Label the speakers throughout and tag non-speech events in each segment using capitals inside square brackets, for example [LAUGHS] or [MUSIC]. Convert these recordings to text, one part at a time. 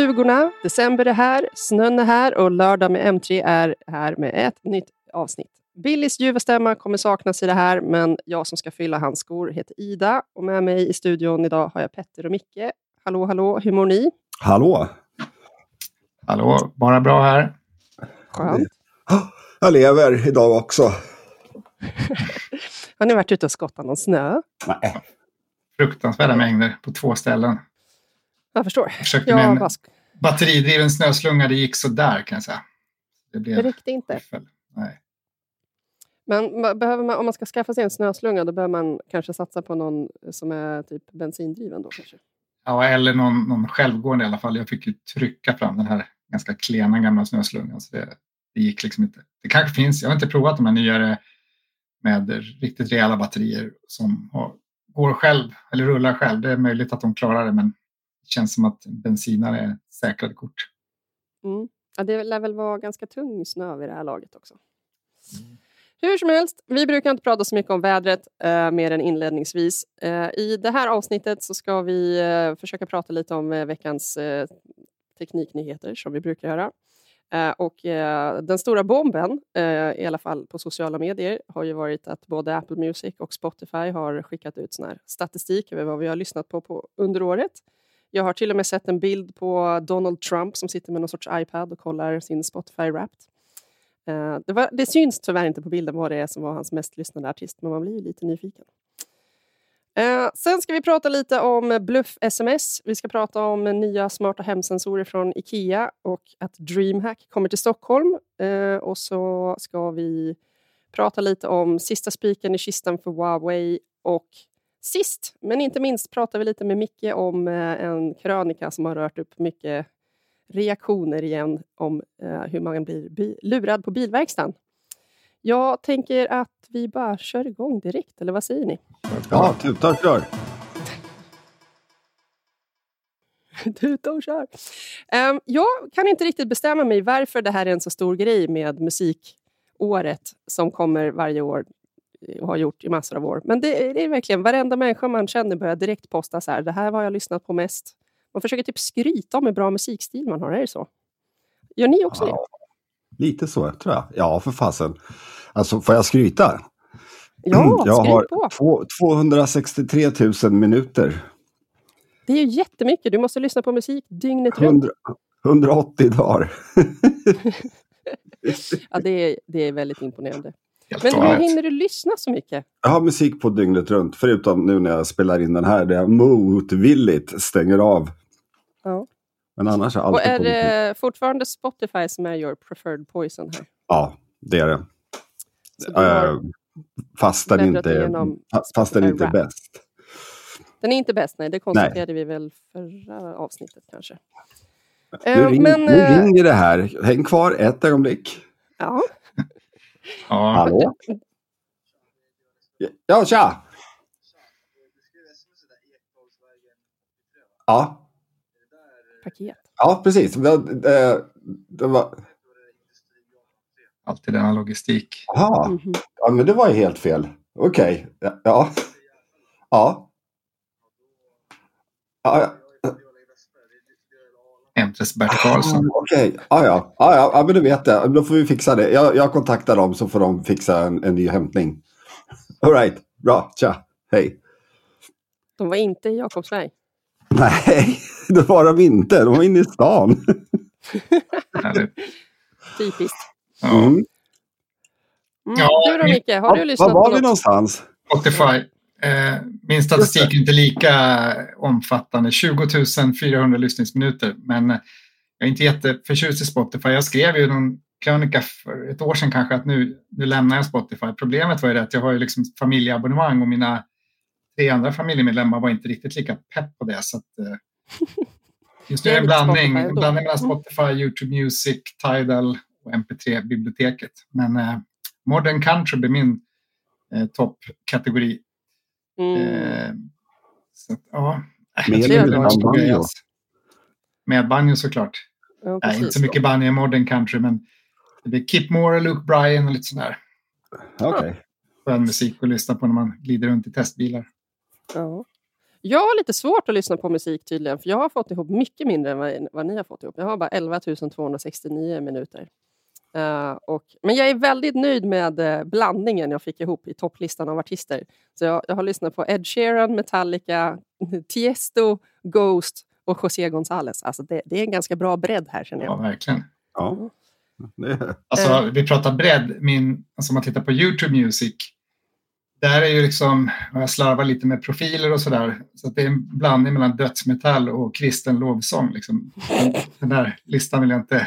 Speaker 1: stugorna. December är här, snön är här och lördag med M3 är här med ett nytt avsnitt. Billys ljuva stämma kommer saknas i det här, men jag som ska fylla hans skor heter Ida och med mig i studion idag har jag Petter och Micke. Hallå, hallå, hur mår ni?
Speaker 2: Hallå!
Speaker 3: Hallå, bara bra här.
Speaker 1: Skönt. [GASPS]
Speaker 2: Jag lever idag också. [LAUGHS]
Speaker 1: har ni varit ute och skottat någon snö?
Speaker 2: Nej.
Speaker 3: Fruktansvärda mängder på två ställen.
Speaker 1: Jag förstår.
Speaker 3: Jag försökte
Speaker 1: Jag
Speaker 3: med en
Speaker 1: bara...
Speaker 3: batteridriven snöslunga, det gick sådär kan jag säga. Det, blev
Speaker 1: Det räckte inte.
Speaker 3: Nej.
Speaker 1: Men behöver man, om man ska skaffa sig en snöslunga då behöver man kanske satsa på någon som är typ bensindriven då kanske.
Speaker 3: Ja, eller någon, någon självgående i alla fall. Jag fick ju trycka fram den här ganska klena gamla snöslungan. Så det, det gick liksom inte. Det kanske finns, jag har inte provat de här nyare med riktigt rejäla batterier som har, går själv eller rullar själv. Det är möjligt att de klarar det, men känns som att bensinare är säkrade kort.
Speaker 1: Mm. Ja, det lär väl vara ganska tung snö vid det här laget också. Hur som helst, vi brukar inte prata så mycket om vädret eh, mer än inledningsvis. Eh, I det här avsnittet så ska vi eh, försöka prata lite om eh, veckans eh, tekniknyheter som vi brukar göra. Eh, och den stora bomben, i alla fall på sociala medier, har ju varit att både Apple Music och Spotify har skickat ut sån här statistik över vad vi har lyssnat på, på under året. Jag har till och med sett en bild på Donald Trump som sitter med någon sorts iPad och kollar sin Spotify Wrapped. Eh, det, var, det syns tyvärr inte på bilden vad det är som var hans mest lyssnade artist, men man blir ju lite nyfiken. Eh, sen ska vi prata lite om Bluff-sms. Vi ska prata om nya smarta hemsensorer från Ikea och att DreamHack kommer till Stockholm. Eh, och så ska vi prata lite om sista spiken i kistan för Huawei och Sist men inte minst pratar vi lite med Micke om eh, en krönika som har rört upp mycket reaktioner igen om eh, hur man blir lurad på bilverkstaden. Jag tänker att vi bara kör igång direkt, eller vad säger ni?
Speaker 2: Ja, tuta och kör. [LAUGHS]
Speaker 1: Tuta och kör! Ehm, jag kan inte riktigt bestämma mig varför det här är en så stor grej med musikåret som kommer varje år och har gjort i massor av år. Men det är, det är verkligen varenda människa man känner börjar direkt posta så här. Det här var jag lyssnat på mest. Man försöker typ skryta om hur bra musikstil man har. Är det så? Gör ni också det?
Speaker 2: Ja, lite så tror jag. Ja, för fasen. Alltså, får jag skryta?
Speaker 1: Ja,
Speaker 2: jag
Speaker 1: skryt
Speaker 2: har
Speaker 1: på.
Speaker 2: två, 263 000 minuter.
Speaker 1: Det är ju jättemycket. Du måste lyssna på musik dygnet runt.
Speaker 2: 100, 180 dagar. [LAUGHS]
Speaker 1: Ja, det, är, det är väldigt imponerande.
Speaker 3: Helt
Speaker 1: Men hur hinner du lyssna så mycket?
Speaker 2: Jag har musik på dygnet runt, förutom nu när jag spelar in den här, där jag motvilligt stänger av.
Speaker 1: Ja.
Speaker 2: Men annars är
Speaker 1: Och
Speaker 2: allt
Speaker 1: är det fortfarande Spotify som är your preferred poison här?
Speaker 2: Ja, det är det. Eh, Fast den inte, fast- den inte är bäst.
Speaker 1: den är inte bäst, nej. Det konstaterade vi väl förra avsnittet kanske.
Speaker 2: Nu,
Speaker 1: Eh,
Speaker 2: ring,
Speaker 1: men,
Speaker 2: nu
Speaker 1: eh,
Speaker 2: ringer det här. Häng kvar ett ögonblick.
Speaker 1: Ja,
Speaker 3: Ja,
Speaker 2: Hallå? Ja, tja! Ja,
Speaker 1: paket.
Speaker 2: ja precis. Det, det, det var...
Speaker 3: alltid denna logistik.
Speaker 2: Aha.
Speaker 1: Mhm.
Speaker 2: Ja, men det var ju helt fel. Okej. Ja. Ja. Ja. Ja, ja.
Speaker 3: Emtres Bert Karlsson.
Speaker 2: Okej. Ja, ja. Ja, ja. ja, men du vet det. Då får vi fixa det. Jag, jag kontaktar dem så får de fixa en, en ny hämtning. All right. Bra. Tja. Hej.
Speaker 1: De var inte i Jakobsberg.
Speaker 2: Nej, [LAUGHS] det var de inte. De var inne i stan. [LAUGHS]
Speaker 1: Typiskt.
Speaker 3: Ja.
Speaker 2: Mm.
Speaker 1: Mm.
Speaker 3: Ja,
Speaker 1: du då Micke, har
Speaker 2: Var,
Speaker 1: du lyssnat
Speaker 2: var var
Speaker 1: på
Speaker 2: vi
Speaker 1: något?
Speaker 2: någonstans?
Speaker 3: Spotify. Eh, min statistik är inte lika omfattande. 20 400 lyssningsminuter. Men jag är inte jätteförtjust i Spotify. Jag skrev ju någon krönika för ett år sedan kanske att nu, nu lämnar jag Spotify. Problemet var ju det att jag har ju liksom familjeabonnemang och mina tre andra familjemedlemmar var inte riktigt lika pepp på det. Så att, eh, [LAUGHS] just nu
Speaker 1: är
Speaker 3: det en blandning, en blandning mellan
Speaker 1: Mm.
Speaker 3: Spotify, YouTube Music, Tidal och MP3-biblioteket. Men eh, Modern Country blir min eh, toppkategori.
Speaker 1: Mm.
Speaker 3: Eh, så, ja.
Speaker 2: Med
Speaker 1: eller
Speaker 2: utan banjo?
Speaker 3: Med banjo såklart.
Speaker 1: Ja,
Speaker 3: Nej, inte så mycket banjo i Modern Country, men det blir Kip Moore, Luke Bryan och lite sån där
Speaker 2: Okej.
Speaker 3: skön musik att lyssna på när man glider runt i testbilar.
Speaker 1: Ja. Jag har lite svårt att lyssna på musik tydligen, för jag har fått ihop mycket mindre än vad, vad ni har fått ihop. Jag har bara 11 269 minuter. Uh, och, men jag är väldigt nöjd med uh, blandningen jag fick ihop i topplistan av artister. Så jag, jag har lyssnat på Ed Sheeran, Metallica, [LAUGHS] Tiesto, Ghost och José González. Alltså det, det, är en ganska bra bredd här känner jag.
Speaker 3: Ja, verkligen.
Speaker 2: Ja.
Speaker 3: Alltså, uh. vi pratar bredd. Min, alltså, om man tittar på YouTube Music, där är ju liksom, jag slarvar lite med profiler och sådär, så att det är en blandning mellan dödsmetall och kristen lovsång. Liksom. Den där listan vill jag inte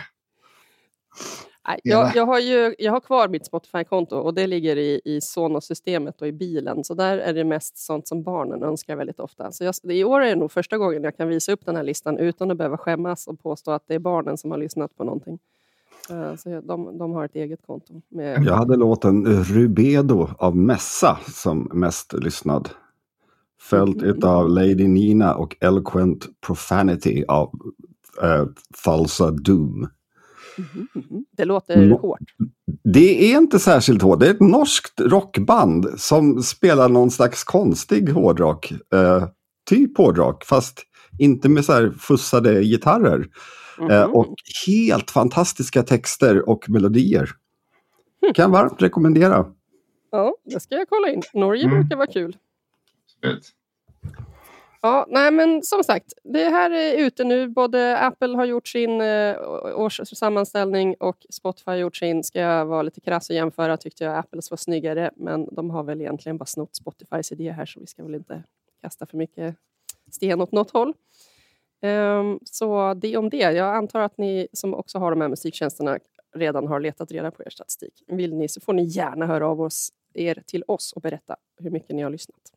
Speaker 1: jag, jag, har ju, jag har kvar mitt Spotify-konto och det ligger i, i Sonos-systemet och i bilen. Så där är det mest sånt som barnen önskar väldigt ofta. Så jag, I år är det nog första gången jag kan visa upp den här listan utan att behöva skämmas och påstå att det är barnen som har lyssnat på någonting. Uh, så de, de har ett eget konto. Med...
Speaker 2: Jag hade låten Rubedo av Messa som mest lyssnad. Följt mm. av Lady Nina och Eloquent Profanity av uh, Falsa Doom.
Speaker 1: Mm. Det låter no hårt.
Speaker 2: Det är inte särskilt hårt. Det är ett norskt rockband som spelar någon slags konstig hårdrock. Eh, typ hårdrock, fast inte med så här fussade gitarrer. Mm eh,
Speaker 1: mhm.
Speaker 2: och helt fantastiska texter och melodier. Mm. Kan varmt rekommendera.
Speaker 1: Ja, det ska jag kolla in. Norge mm. brukar vara kul. Ja, nej men som sagt, det här är ute nu. Både Apple har gjort sin eh, årssammanställning och Spotify har gjort sin. Ska jag vara lite krass och jämföra tyckte jag Apples var snyggare, men de har väl egentligen bara snott Spotifys idé här, så vi ska väl inte kasta för mycket sten åt något håll. Um, så det om det. Jag antar att ni som också har de här musiktjänsterna redan har letat reda på er statistik. Vill ni så får ni gärna höra av oss, er till oss och berätta hur mycket ni har lyssnat.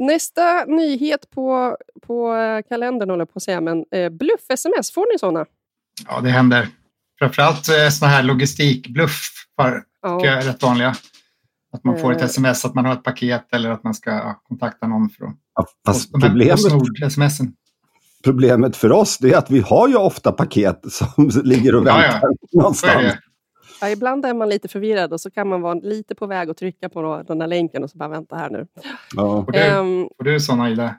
Speaker 1: Nästa nyhet på, på kalendern, håller på att säga, men eh, bluff-sms, får ni sådana?
Speaker 3: Ja, det händer. Framförallt eh, sådana här logistikbluffar ja. är rätt vanliga. Att man får ett sms att man har ett paket eller att man ska ja, kontakta någon för att
Speaker 2: ja, fast problemet,
Speaker 3: smsen.
Speaker 2: Problemet för oss är att vi har ju ofta paket som [LAUGHS] ligger och väntar ja, ja. någonstans.
Speaker 1: Ja, ibland är man lite förvirrad och så kan man vara lite på väg att trycka på den här länken och så bara vänta här nu.
Speaker 3: Ja. Får, du, um, får du sådana Ida?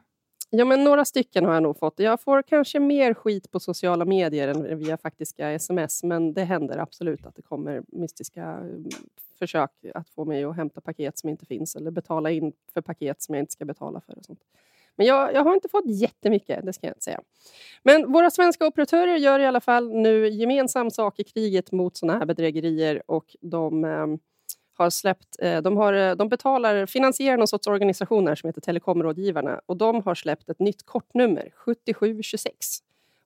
Speaker 1: Ja, men några stycken har jag nog fått. Jag får kanske mer skit på sociala medier än via faktiska sms, men det händer absolut att det kommer mystiska mm, försök att få mig att hämta paket som inte finns eller betala in för paket som jag inte ska betala för. Och sånt. Men jag, jag har inte fått jättemycket, det ska jag inte säga. Men våra svenska operatörer gör i alla fall nu gemensam sak i kriget mot sådana här bedrägerier och de eh, har släppt, eh, de, har, eh, de betalar, finansierar någon sorts organisationer som heter Telekområdgivarna och de har släppt ett nytt kortnummer, 7726.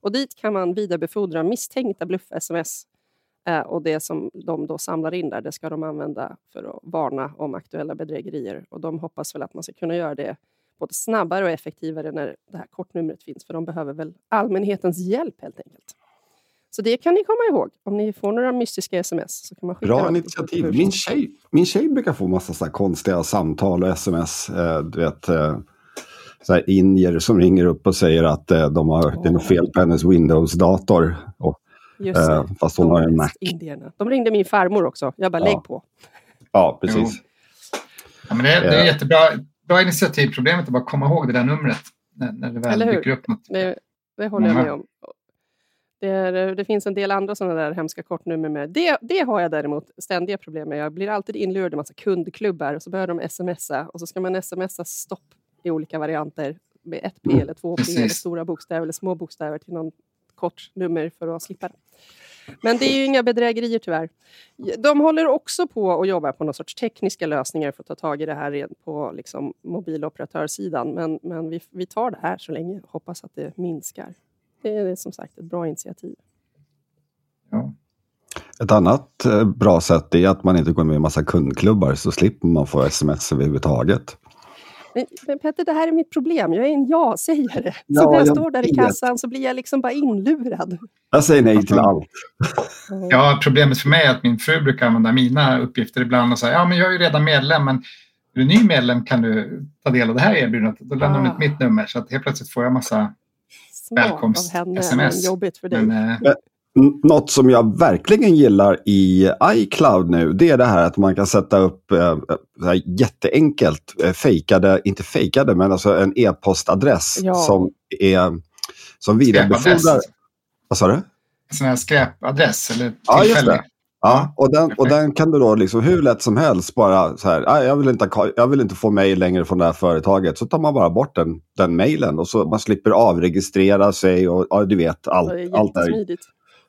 Speaker 1: Och dit kan man vidarebefordra misstänkta bluff-sms eh, och det som de då samlar in där, det ska de använda för att varna om aktuella bedrägerier. Och de hoppas väl att man ska kunna göra det både snabbare och effektivare när det här kortnumret finns, för de behöver väl allmänhetens hjälp helt enkelt. Så det kan ni komma ihåg. Om ni får några mystiska sms så kan man skicka
Speaker 2: Bra initiativ. Min tjej, min tjej brukar få massa så konstiga samtal och sms. Eh, du vet, eh, så här indier som ringer upp och säger att eh, de har, oh. det är något fel på hennes Windows-dator. Och, eh, fast hon har en Mac.
Speaker 1: Indierna. De ringde min farmor också. Jag bara, ja. lägg på.
Speaker 2: Ja, precis.
Speaker 3: Ja, men det, det är eh. jättebra bra initiativ. Problemet är bara att komma ihåg det där numret när, när det väl dyker upp något.
Speaker 1: Det, det håller jag med om. Det, är, det, finns en del andra sådana där hemska kortnummer med. Det, det har jag däremot ständiga problem med. Jag blir alltid inlurad i massa kundklubbar och så börjar de smsa och så ska man smsa stopp i olika varianter med ett P mm, eller två P eller stora bokstäver eller små bokstäver till någon kort nummer för att slippa det. Men det är ju inga bedrägerier tyvärr. De håller också på och jobbar på någon sorts tekniska lösningar för att ta tag i det här på liksom, mobiloperatörssidan. Men, men vi, vi tar det här så länge och hoppas att det minskar. Det är som sagt ett bra initiativ.
Speaker 2: Ja. Ett annat eh, bra sätt är att man inte går med i massa kundklubbar så slipper man få sms överhuvudtaget.
Speaker 1: Men, men Petter, det här är mitt problem. Jag är en ja-sägare. Ja, så när jag, jag står där i kassan så blir jag liksom bara inlurad.
Speaker 2: Jag säger nej till allt.
Speaker 3: Ja, problemet för mig är att min fru brukar använda mina uppgifter ibland och säga ja, men jag är ju redan medlem, men är du ny medlem kan du ta del av det här erbjudandet. Då lämnar de ah. ut mitt nummer så att helt plötsligt får jag massa välkomst-sms.
Speaker 1: Jobbigt för dig.
Speaker 2: Men, äh... men, något som jag verkligen gillar i iCloud nu, det är det här att man kan sätta upp eh, jätteenkelt eh, fejkade, inte fejkade, men alltså en e-postadress ja. som är som vidarebefordrar... Vad sa du? En
Speaker 3: sån här skräpadress eller
Speaker 2: Ja, just det. Ja, och den, och den kan du då liksom hur lätt som helst bara så här, jag vill inte, jag vill inte få mejl längre från det här företaget. Så tar man bara bort den, den mejlen och så man slipper avregistrera sig och ja, du vet allt. Det är allt där.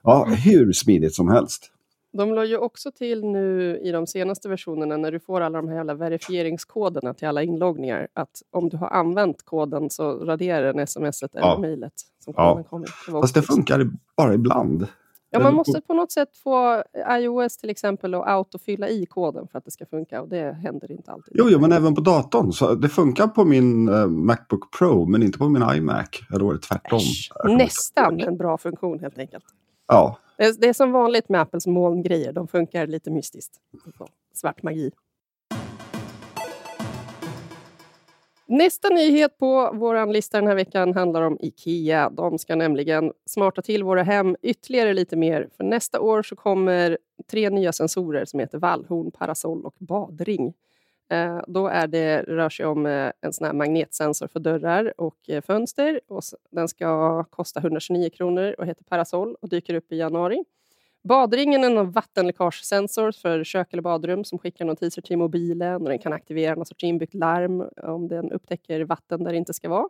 Speaker 2: Ja, hur smidigt som helst.
Speaker 1: De la ju också till nu i de senaste versionerna när du får alla de här jävla verifieringskoderna till alla inloggningar att om du har använt koden så raderar den smset eller ja. mejlet.
Speaker 2: Ja. kommer. Det Fast det funkar bara ibland.
Speaker 1: Ja, man måste på något sätt få iOS till exempel att autofylla i koden för att det ska funka och det händer inte alltid.
Speaker 2: Jo, jo men även på datorn. Så det funkar på min uh, Macbook Pro men inte på min iMac. Eller var det tvärtom? Äsch,
Speaker 1: nästan en bra funktion helt enkelt.
Speaker 2: Ja.
Speaker 1: Det är, det är som vanligt med Apples molngrejer. De funkar lite mystiskt. Svart magi. Nästa nyhet på vår lista den här veckan handlar om IKEA. De ska nämligen smarta till våra hem ytterligare lite mer. För nästa år så kommer tre nya sensorer som heter vallhorn, parasoll och badring. Eh, då är det, rör sig om eh, en sån här magnetsensor för dörrar och eh, fönster. Och den ska kosta 129 kronor och heter Parasol och dyker upp i januari. Badringen är en vattenläckagesensor för kök eller badrum som skickar notiser till mobilen och den kan aktivera någon sorts inbyggt larm om den upptäcker vatten där det inte ska vara.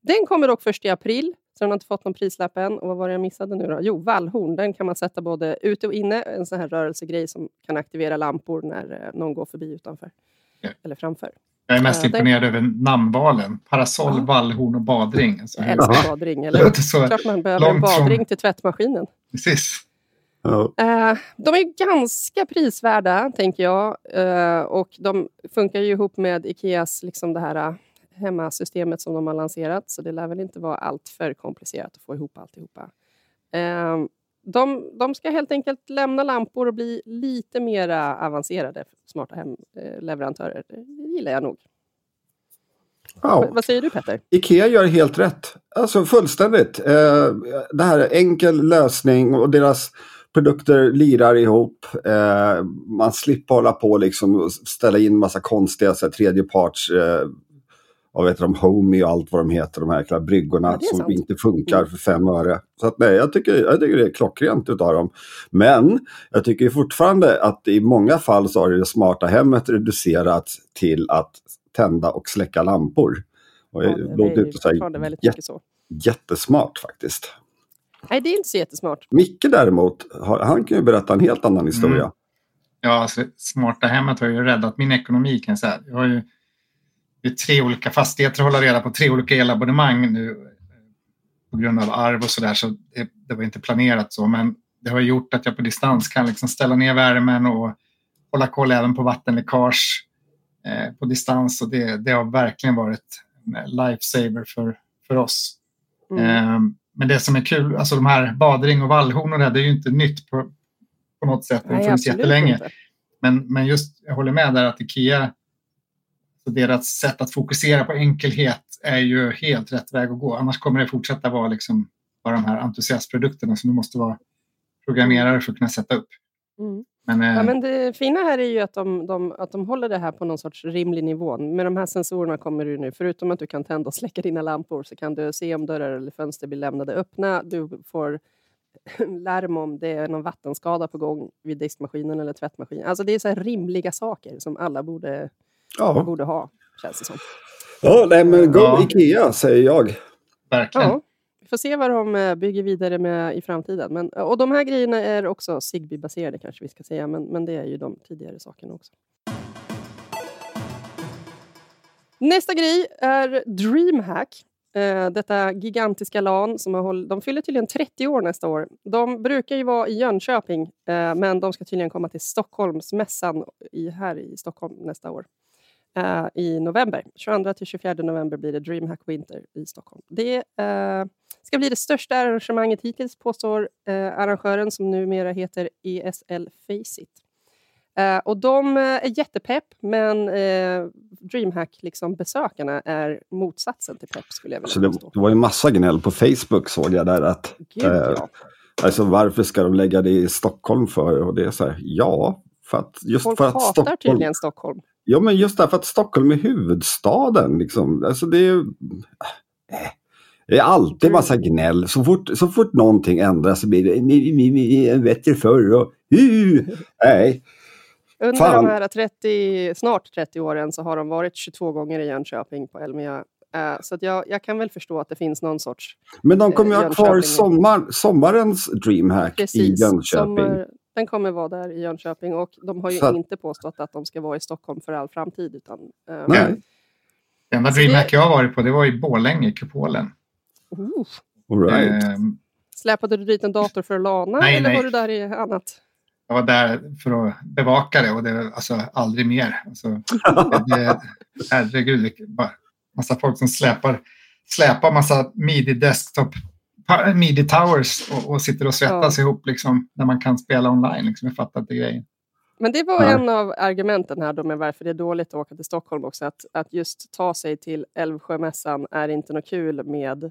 Speaker 1: Den kommer dock först i april, så den har inte fått någon prislapp än. Och vad var det jag missade nu då? Jo, vallhorn. Den kan man sätta både ute och inne. En sån här rörelsegrej som kan aktivera lampor när eh, någon går förbi utanför. Ja. [LAUGHS] Eller framför.
Speaker 3: Jag är mest uh, imponerad över namnvalen. Parasoll, ja. vallhorn och badring.
Speaker 1: Alltså, jag älskar badring. [LAUGHS] Eller? Det Klart man behöver en badring från... till tvättmaskinen.
Speaker 3: Precis.
Speaker 1: Uh, de är ganska prisvärda, tänker jag. Uh, och de funkar ju ihop med Ikeas liksom det här hemmasystemet som de har lanserat. Så det lär väl inte vara allt för komplicerat att få ihop alltihopa. De, de ska helt enkelt lämna lampor och bli lite mer avancerade smarta hemleverantörer. Det gillar jag nog. Ja. Vad säger du Petter?
Speaker 2: Ikea gör helt rätt. Alltså fullständigt. Eh, det här är enkel lösning och deras produkter lirar ihop. Eh, man slipper hålla på liksom och ställa in massa konstiga så här, tredjeparts eh, vad vet de, Homey och allt vad de heter, de här bryggorna ja, som sant. inte funkar mm. för fem öre. Så att, nej, jag tycker, jag tycker det är klockrent utav dem. Men jag tycker fortfarande att i många fall så har det smarta hemmet reducerats till att tända och släcka lampor. Och ja, det låter inte så här, jät så. jättesmart faktiskt.
Speaker 1: Nej, det är inte så jättesmart.
Speaker 2: Micke däremot, han kan ju berätta en helt annan historia. Mm.
Speaker 3: Ja, alltså, smarta hemmet har ju räddat min ekonomi kan jag säga. Jag har ju det är tre olika fastigheter att hålla reda på, tre olika elabonnemang nu på grund av arv och sådär. Så det, det, var inte planerat så, men det har gjort att jag på distans kan liksom ställa ner värmen och hålla koll även på vattenläckage eh, på distans. Och det, det, har verkligen varit en lifesaver för, för oss. Mm. Eh, men det som är kul, alltså de här badring och vallhorn och det, det är ju inte nytt på, på något sätt. Det har funnits jättelänge. Men, men just, jag håller med där att Ikea så deras sätt att fokusera på enkelhet är ju helt rätt väg att gå. Annars kommer det fortsätta vara liksom bara de här entusiastprodukterna som du måste vara programmerare för att kunna sätta upp.
Speaker 1: Mm. Men, ja, eh, men det fina här är ju att de, de, att de håller det här på någon sorts rimlig nivå. Med de här sensorerna kommer du nu, förutom att du kan tända och släcka dina lampor, så kan du se om dörrar eller fönster blir lämnade öppna. Du får [LAUGHS] larm om det är någon vattenskada på gång vid diskmaskinen eller tvättmaskinen. Alltså det är så rimliga saker som alla borde ja. borde ha, känns det som.
Speaker 2: Ja, nej, men go ja. Ikea säger jag.
Speaker 3: Verkligen. Ja,
Speaker 1: vi får se vad de eh, bygger vidare med i framtiden. Men, och de här grejerna är också Zigbee-baserade kanske vi ska säga, men, men det är ju de tidigare sakerna också. Nästa grej är DreamHack. Uh, detta gigantiska LAN. Som har håll, de fyller tydligen 30 år nästa år. De brukar ju vara i Jönköping, men de ska tydligen komma till Stockholmsmässan i, här i Stockholm nästa år uh, i november. 22 till 24 november blir det DreamHack Winter i Stockholm. Det uh, ska bli det största arrangemanget hittills, påstår uh, arrangören som numera heter ESL Faceit. Uh, och de är jättepepp, men DreamHack-besökarna liksom, är motsatsen till pepp, skulle jag vilja
Speaker 2: Så det, det var ju massa gnäll på Facebook, såg jag där. Att,
Speaker 1: Gud, ja.
Speaker 2: Alltså varför ska de lägga det i Stockholm för? Och det är så här, ja, för att just
Speaker 1: Folk
Speaker 2: för att
Speaker 1: hatar
Speaker 2: Stockholm...
Speaker 1: tydligen Stockholm.
Speaker 2: Ja, men just därför att Stockholm är huvudstaden. Liksom. Alltså det är... äh, Det är alltid
Speaker 1: Mm.
Speaker 2: massa gnäll. Så fort, så fort någonting ändras så blir det "Ni- ni- ni är bättre förr och uh, Nej.
Speaker 1: Under
Speaker 2: Fan.
Speaker 1: de här 30, snart 30 åren så har de varit 22 gånger i Jönköping på Elmia. Eh, så att jag, jag kan väl förstå att det finns någon sorts...
Speaker 2: Men de kommer ju ha
Speaker 1: Eh,
Speaker 2: kvar
Speaker 1: Jönköping.
Speaker 2: sommar, sommarens DreamHack i
Speaker 1: Precis,
Speaker 2: Jönköping.
Speaker 1: sommar- den kommer vara där i Jönköping och de har ju
Speaker 2: Så
Speaker 1: inte påstått att de ska vara i Stockholm för all framtid. Utan, eh,
Speaker 2: Nej.
Speaker 3: Det enda
Speaker 1: Så det-
Speaker 3: DreamHack jag har varit på det var i Borlänge, Kupolen.
Speaker 1: oh,
Speaker 2: All right.
Speaker 3: Ehm,
Speaker 1: släpade du dit en dator för att lana
Speaker 3: Nej,
Speaker 1: eller
Speaker 3: nej.
Speaker 1: var du där i annat?
Speaker 3: Jag var där för att bevaka det och det var alltså aldrig mer. Alltså, det, herregud, det är bara massa folk som släpar, släpar massa midi desktop, midi towers och, och sitter och svettas ihop liksom, när man kan spela online. Liksom. Jag fattar inte grejen.
Speaker 1: Men det var
Speaker 2: Nej.
Speaker 1: en av argumenten här då med varför det är dåligt att åka till Stockholm också. Att, att just ta sig till Älvsjömässan är inte något kul med... eh,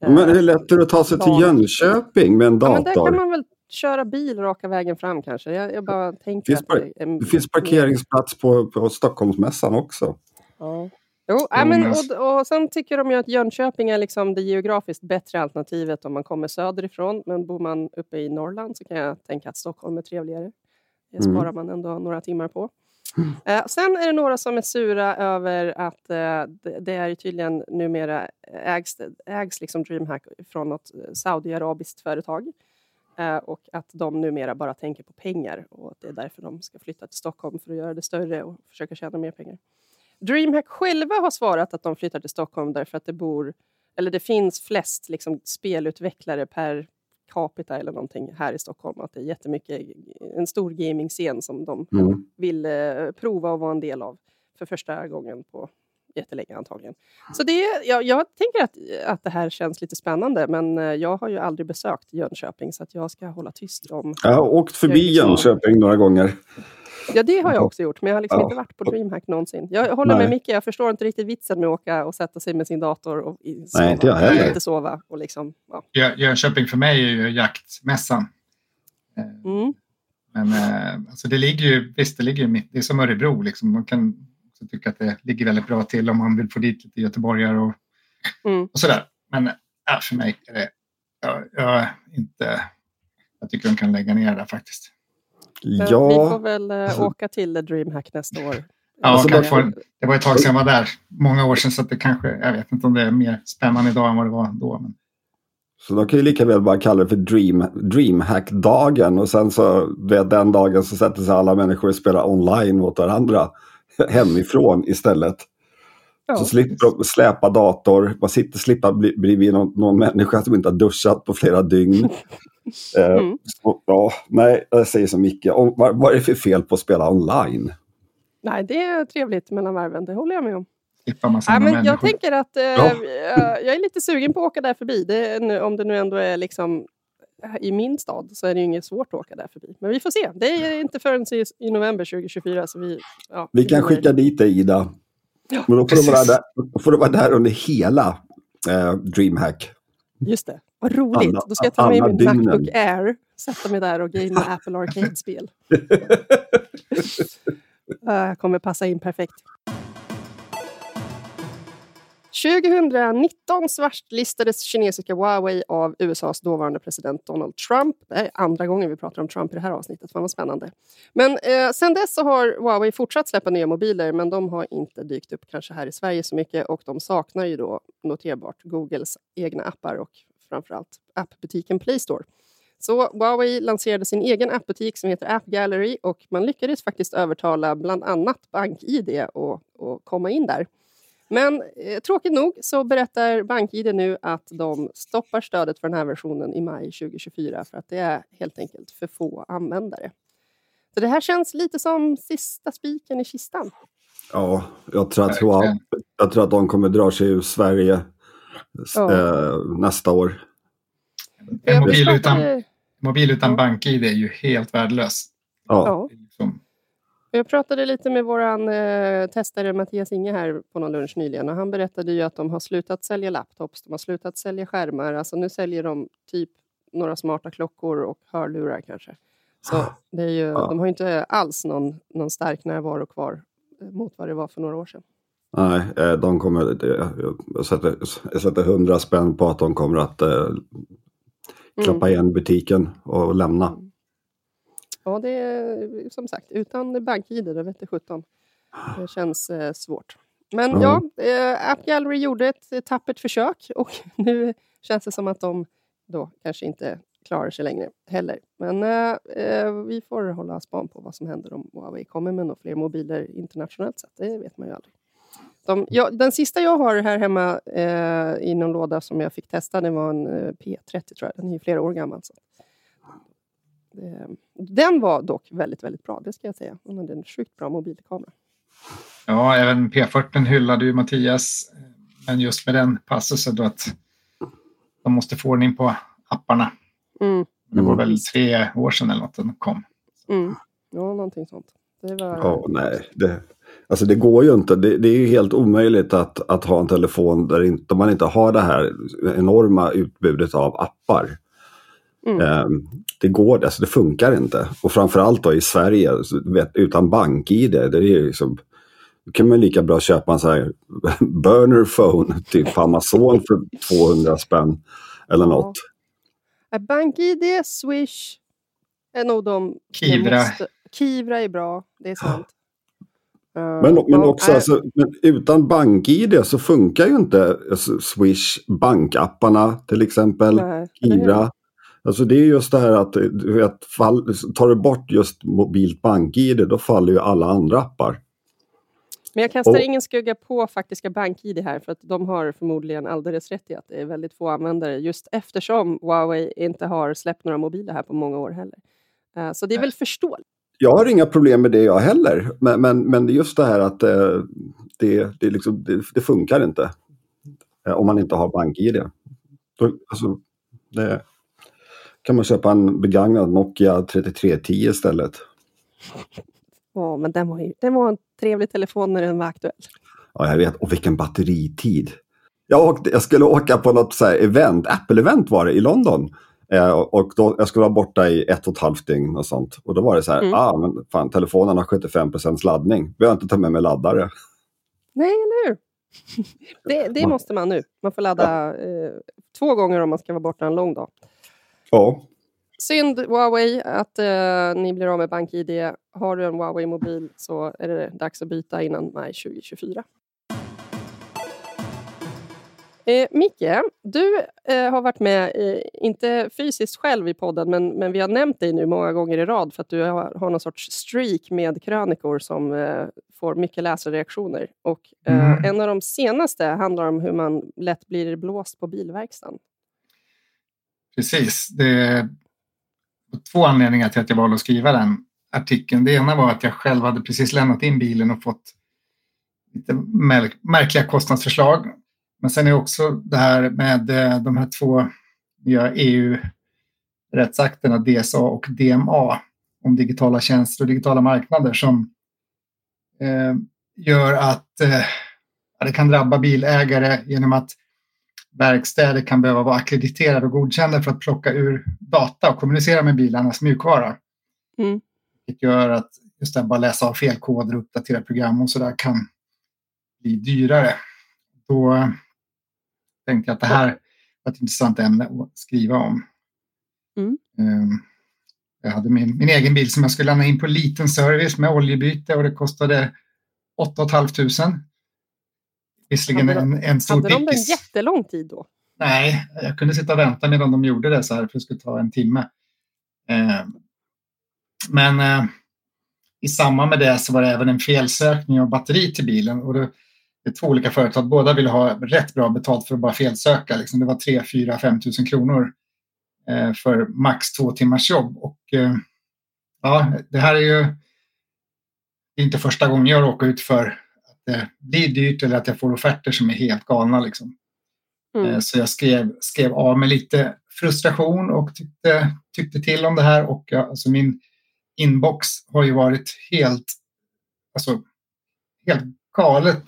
Speaker 2: Men det är lättare att ta sig till
Speaker 1: dator.
Speaker 2: Jönköping med en
Speaker 1: Ja, men där
Speaker 2: dator.
Speaker 1: kan man väl köra bil raka vägen fram kanske. Jag, jag bara tänker
Speaker 2: Finns
Speaker 1: att det, är,
Speaker 2: Det finns parkeringsplats på, på Stockholmsmässan också.
Speaker 1: Ja. Jo, ja, men,
Speaker 3: men-
Speaker 1: och, och sen tycker de ju att Jönköping är liksom det geografiskt bättre alternativet om man kommer söderifrån. Men bor man uppe i Norrland så kan jag tänka att Stockholm är trevligare. Det
Speaker 2: Mm.
Speaker 1: sparar man ändå några timmar på. Eh, sen är det några som är sura över att eh, det, är tydligen numera ägs, ägs liksom DreamHack från något eh, saudiarabiskt företag. Eh, och att de numera bara tänker på pengar och att det är därför de ska flytta till Stockholm för att göra det större och försöka tjäna mer pengar. DreamHack själva har svarat att de flyttar till Stockholm därför att det bor, eller det finns flest liksom, spelutvecklare per capita eller någonting här i Stockholm. Att det är jättemycket, en stor gamingscen som de
Speaker 2: Mm.
Speaker 1: vill eh, prova att vara en del av för första gången på jättelänge antagligen. Så det, jag, jag tänker att, att det här känns lite spännande men eh, jag har ju aldrig besökt Jönköping så att jag ska hålla tyst om...
Speaker 2: Jag har åkt förbi Jönköping några gånger.
Speaker 1: Ja det har jag också gjort men jag har liksom
Speaker 2: Ja.
Speaker 1: inte varit på DreamHack någonsin. Jag håller med
Speaker 2: Nej.
Speaker 1: Micke, jag förstår inte riktigt vitsen med att åka och sätta sig med sin dator och i,
Speaker 2: Nej, inte jag
Speaker 1: eller
Speaker 2: heller.
Speaker 1: inte sova. Och liksom, ja.
Speaker 3: Jö- Jönköping för mig är ju jaktmässan. Eh,
Speaker 1: mm.
Speaker 3: Men eh, alltså det ligger ju, visst det ligger ju mitt, det är som Örebro liksom. Man kan också tycka att det ligger väldigt bra till om man vill få dit lite göteborgare och,
Speaker 1: Mm.
Speaker 3: och sådär. Men äh, för mig är det, jag, jag inte, jag tycker de kan lägga ner det där faktiskt.
Speaker 1: Men Vi får
Speaker 2: Ja,
Speaker 1: väl eh,
Speaker 2: alltså-
Speaker 1: åka till DreamHack nästa år.
Speaker 3: Ja,
Speaker 2: Alltså,
Speaker 3: kan
Speaker 2: de
Speaker 3: få, det var ett tag sedan jag var där, många år sedan, så att det kanske, jag vet inte om det är mer spännande idag än vad det var då. Men,
Speaker 2: så de kan ju lika väl bara kalla det för dream, Dreamhack-dagen och sen så vet, den dagen så sätter sig alla människor och spelar online mot varandra [LAUGHS] hemifrån istället.
Speaker 1: Ja.
Speaker 2: Så slipper de släpa dator, man sitter slippa bli, bredvid någon, någon människa som inte har duschat på flera dygn. [LAUGHS] Eh,
Speaker 1: Mm.
Speaker 2: så, ja, nej, jag säger så mycket. Om, vad, vad är det för fel på att spela online?
Speaker 1: Nej, det är trevligt mellan varven, det håller jag med om. Ja, men jag tänker att eh,
Speaker 2: Ja.
Speaker 1: jag jag är lite sugen på att åka där förbi. Det om det nu ändå är liksom i min stad så är det ju inget svårt att åka där förbi. Men vi får se. Det är inte förrän i, i november 2024. Så vi, ja,
Speaker 2: Vi kan skicka dit dig Ida.
Speaker 1: Ja,
Speaker 2: Men då får du, vara där, då får du vara där under hela eh, Dreamhack.
Speaker 1: Just det, vad roligt.
Speaker 2: Alla-
Speaker 1: Då ska jag ta med min. Macbook Air, sätta mig där och gamea Apple Arcade-spel. [LAUGHS] uh, kommer passa in perfekt. 2019 svartlistades kinesiska Huawei av USAs dåvarande president Donald Trump. Det är andra gången vi pratar om Trump i det här avsnittet. Fan vad spännande. Men eh, sen dess så har Huawei fortsatt släppa nya mobiler men de har inte dykt upp kanske här i Sverige så mycket och de saknar ju då noterbart Googles egna appar och framförallt appbutiken Play Store. Så Huawei lanserade sin egen appbutik som heter App Gallery och man lyckades faktiskt övertala bland annat BankID att komma in där. Men eh, tråkigt nog så berättar BankID nu att de stoppar stödet för den här versionen i maj 2024 för att det är helt enkelt för få användare. Så det här känns lite som sista spiken i kistan.
Speaker 2: Ja, jag tror, att,
Speaker 3: Verkligen.
Speaker 2: jag tror att de kommer dra sig ur Sverige
Speaker 1: Ja.
Speaker 2: eh, nästa år.
Speaker 3: En mobil utan, mobil utan bank-id är ju helt värdelös.
Speaker 2: Ja.
Speaker 1: Ja. Jag pratade lite med vår eh, testare Mattias Inge här på någon lunch nyligen och han berättade ju att de har slutat sälja laptops, de har slutat sälja skärmar, alltså nu säljer de typ några smarta klockor och hörlurar kanske. Så [GASPS] det är ju, ja. de har inte alls någon, någon stark närvaro kvar eh, mot vad det var för några år sedan.
Speaker 2: Nej, eh, de kommer, jag sätter, jag sätter hundra spänn på att de kommer att eh, klappa mm. igen butiken och lämna.
Speaker 1: Ja, det är som sagt utan BankID, det vete 17. Det känns eh, svårt. Men mm. ja, eh, App Gallery gjorde ett tappert försök [LAUGHS] och nu känns det som att de då kanske inte klarar sig längre heller. Men eh, eh, vi får hålla span på vad som händer om Huawei kommer med fler mobiler internationellt sett. Det vet man ju aldrig. De, ja, den sista jag har här hemma eh, i någon låda som jag fick testa, det var en eh, P30 tror jag. Den är ju flera år gammal. Så. Det, den var dock väldigt, väldigt bra, det ska jag säga. Den hade en sjukt bra mobilkamera.
Speaker 3: Ja, även P40 hyllade ju Mattias. Men just med den passusen då att de måste få ordning på apparna. Mm. Det var väl tre år sedan eller något den kom.
Speaker 1: Mm. Ja, någonting sånt.
Speaker 2: Det var... Ja, nej. Det, alltså det går ju inte. Det, det, är ju helt omöjligt att, att ha en telefon där inte, man inte har det här enorma utbudet av appar. Mm. Um, det går, alltså det funkar inte. Och framförallt då i Sverige, utan bank-id. Det är liksom, då kan man lika bra köpa en sån här [LAUGHS] burner phone, typ på Amazon för 200 spänn. Eller något.
Speaker 1: BankID, Swish är nog de...
Speaker 3: Kivra. Måste,
Speaker 1: Kivra är bra, det är sant. [GASPS]
Speaker 2: Men, men också alltså, men utan BankID så funkar ju inte alltså, Swish bankapparna till exempel. Nej, Kivra. Alltså det är just det här att du vet, fall, tar du bort just mobilt BankID då faller ju alla andra appar.
Speaker 1: Men jag kastar och, ingen skugga på faktiska BankID här för att de har förmodligen alldeles rätt i att det är väldigt få användare just eftersom Huawei inte har släppt några mobiler här på många år heller. Uh, så det är väl förståeligt.
Speaker 2: Jag har inga problem med det jag heller, men, men, men just det här att uh, det, det, liksom, det, det, funkar inte uh, om man inte har BankID. Då, alltså, det, kan man köpa en begagnad Nokia 3310 istället.
Speaker 1: Ja, men den var, ju, den var en trevlig telefon när den var aktuell.
Speaker 2: Ja, jag vet. Och vilken batteritid. Jag, åkte, jag skulle åka på något så event, Apple-event var det i London. Eh, och då, jag skulle vara borta i ett och ett halvt dygn och sånt. Och då var det så här, mm. ah, men fan, telefonen har 75% laddning. Behöver inte ta med mig laddare.
Speaker 1: Nej, eller hur? [LAUGHS] det, det måste man nu. Man får ladda ja. eh, två gånger om man ska vara borta en lång dag.
Speaker 2: Ja.
Speaker 1: Synd Huawei att eh, ni blir av med BankID. Har du en Huawei-mobil så är det dags att byta innan maj 2024. Eh, Micke, du eh, har varit med, eh, inte fysiskt själv i podden, men, men vi har nämnt dig nu många gånger i rad för att du har, har någon sorts streak med krönikor som eh, får mycket läsarreaktioner. Och, eh, mm. En av de senaste handlar om hur man lätt blir blåst på bilverkstaden.
Speaker 3: Precis. Det är två anledningar till att jag valde att skriva den artikeln. Det ena var att jag själv hade precis lämnat in bilen och fått lite märkliga kostnadsförslag. Men sen är också det här med eh, de här två nya EU-rättsakterna DSA och DMA om digitala tjänster och digitala marknader som eh, gör att eh, det kan drabba bilägare genom att verkstäder kan behöva vara akkrediterade och godkända för att plocka ur data och kommunicera med bilarnas mjukvara. Mm. Det gör att just att bara läsa av felkoder och uppdatera program och sådär kan bli dyrare. Då tänkte jag att det här var ett intressant ämne att skriva om. Mm. Ehm, jag hade min, min egen bil som jag skulle lämna in på liten service med oljebyte och det kostade 8 500. Visserligen hade en, en stor
Speaker 1: Hade de en jättelång tid då?
Speaker 3: Nej, jag kunde sitta och vänta medan de gjorde det så här för det skulle ta en timme. Eh, men eh, i samband med det så var det även en felsökning av batteri till bilen. Och det, det är två olika företag. Båda ville ha rätt bra betalt för att bara felsöka. Liksom. Det var 3, 4, 5 tusen kronor eh, för max två timmars jobb. Och, eh, ja, det här är ju inte första gången jag råkar ut för det blir dyrt eller att jag får offerter som är helt galna. Liksom. Mm. Eh, så jag skrev, skrev av med lite frustration och tyckte, tyckte till om det här. Och jag, alltså min inbox har ju varit helt, alltså, helt galet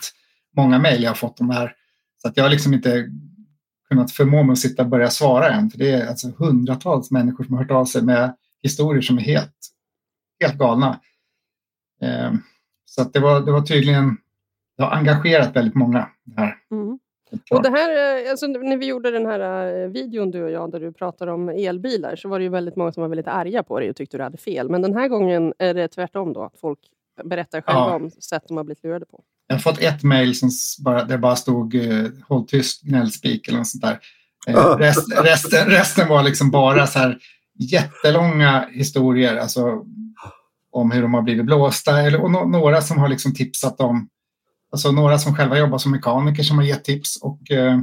Speaker 3: många mejl jag har fått om det här. Så att jag har liksom inte kunnat förmå mig att sitta och börja svara än. För det är alltså hundratals människor som har hört av sig med historier som är helt, helt galna. Eh, så att det, var, det var tydligen, det har engagerat väldigt många. Det här.
Speaker 1: Mm. Och det här, eh, alltså, när vi gjorde den här eh, videon du och jag där du pratar om elbilar så var det ju väldigt många som var väldigt arga på dig och tyckte du hade fel. Men den här gången är det tvärtom då, att folk berättar själva ja. om sätt de har blivit lurade på.
Speaker 3: Jag har fått ett mejl som bara, där det bara stod uh, håll tyst, gnällspik eller något sånt där. Rest, resten, resten var liksom bara så här jättelånga historier alltså, om hur de har blivit blåsta eller, och no, några som har liksom tipsat om Alltså några som själva jobbar som mekaniker som har gett tips och eh,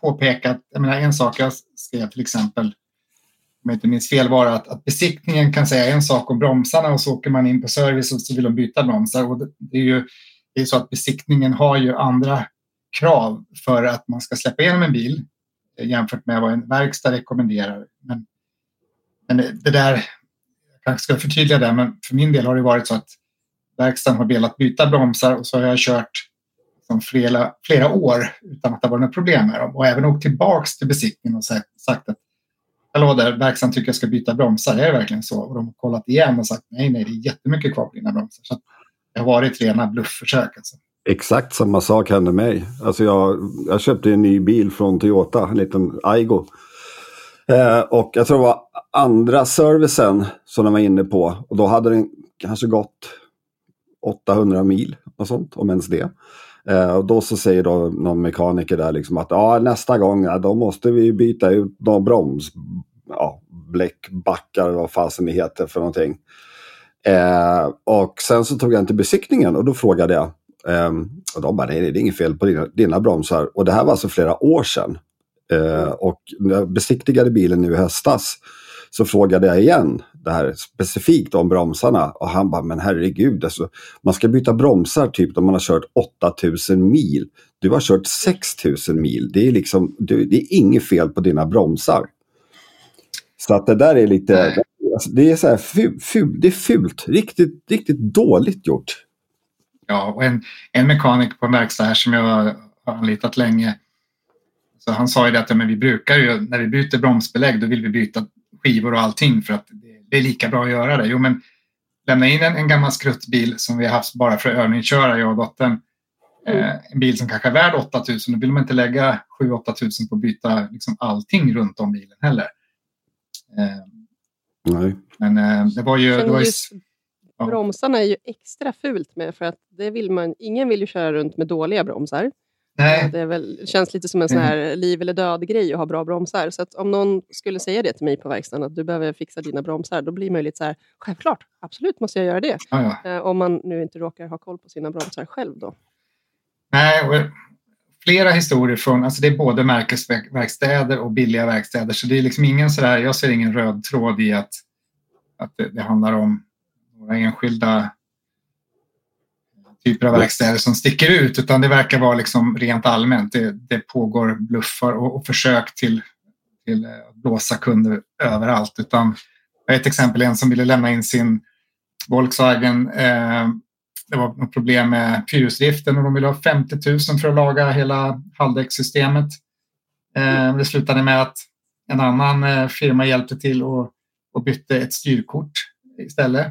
Speaker 3: påpekat, jag menar en sak jag skrev till exempel, om jag inte minns fel, var att, att besiktningen kan säga en sak om bromsarna och så åker man in på service och så vill de byta bromsar. Och det, det är ju det är så att besiktningen har ju andra krav för att man ska släppa igenom en bil eh, jämfört med vad en verkstad rekommenderar. Men, men det där, jag kanske ska förtydliga det, men för min del har det varit så att verkstaden har velat byta bromsar och så har jag kört liksom flera, flera år utan att det varit några problem med dem. Och även åkt tillbaks till besiktningen och sagt att Hallå där, verkstaden tycker jag ska byta bromsar. Är det verkligen så? Och de har kollat igen och sagt nej, nej, det är jättemycket kvar på dina bromsar. Så det har varit rena bluffförsök. Alltså.
Speaker 2: Exakt samma sak hände mig. Alltså jag, jag köpte en ny bil från Toyota, en liten Aigo. Eh, och jag tror det var andra servicen som de var inne på. Och då hade den kanske gått 800 mil och sånt, om ens det. Eh, och då så säger då någon mekaniker där liksom att ja, nästa gång ja, då måste vi byta ut någon broms, ja, bläckbackar vad fasen det heter för någonting. Eh, och sen så tog jag den till besiktningen och då frågade jag. Eh, och de bara, nej det är inget fel på dina, dina bromsar. Och det här var alltså flera år sedan. Eh, och när jag besiktigade bilen nu i höstas så frågade jag igen det här specifikt om bromsarna och han bara, men herregud, alltså, man ska byta bromsar typ om man har kört 8000 mil. Du har kört 6000 mil. Det är liksom, det är inget fel på dina bromsar. Så att det där är lite, alltså, det är så här, ful, ful, det är fult, riktigt, riktigt dåligt gjort.
Speaker 3: Ja, och en, en mekaniker på en verkstad här som jag har anlitat länge, så han sa ju det att ja, men vi brukar ju, när vi byter bromsbelägg, då vill vi byta skivor och allting för att det är lika bra att göra det. Jo, men lämna in en, en gammal skruttbil som vi har haft bara för att övningsköra, jag och dottern. Mm. Eh, en bil som kanske är värd 8000, då vill man inte lägga 7-8 tusen på att byta liksom allting runt om bilen heller.
Speaker 2: Eh, Nej.
Speaker 3: Men eh, det var ju... Det var ju
Speaker 1: ja. Bromsarna är ju extra fult med för att det vill man, ingen vill ju köra runt med dåliga bromsar. Nej. Det väl, känns lite som en sån här liv eller död-grej att ha bra bromsar. Så om någon skulle säga det till mig på verkstaden, att du behöver fixa dina bromsar, då blir man lite så här, självklart, absolut måste jag göra det. Ah, ja. eh, om man nu inte råkar ha koll på sina bromsar själv då.
Speaker 3: Nej, flera historier från, alltså det är både märkesverkstäder och billiga verkstäder, så det är liksom ingen så där, jag ser ingen röd tråd i att, att det, det handlar om några enskilda typer av verkstäder som sticker ut utan det verkar vara liksom rent allmänt. Det, det pågår bluffar och, och försök till, till att eh, blåsa kunder överallt. Utan, ett exempel en som ville lämna in sin Volkswagen. Eh, det var något problem med fyrhjulsdriften och de ville ha 50 000 för att laga hela halvdäckssystemet. Eh, det slutade med att en annan eh, firma hjälpte till och, och bytte ett styrkort istället.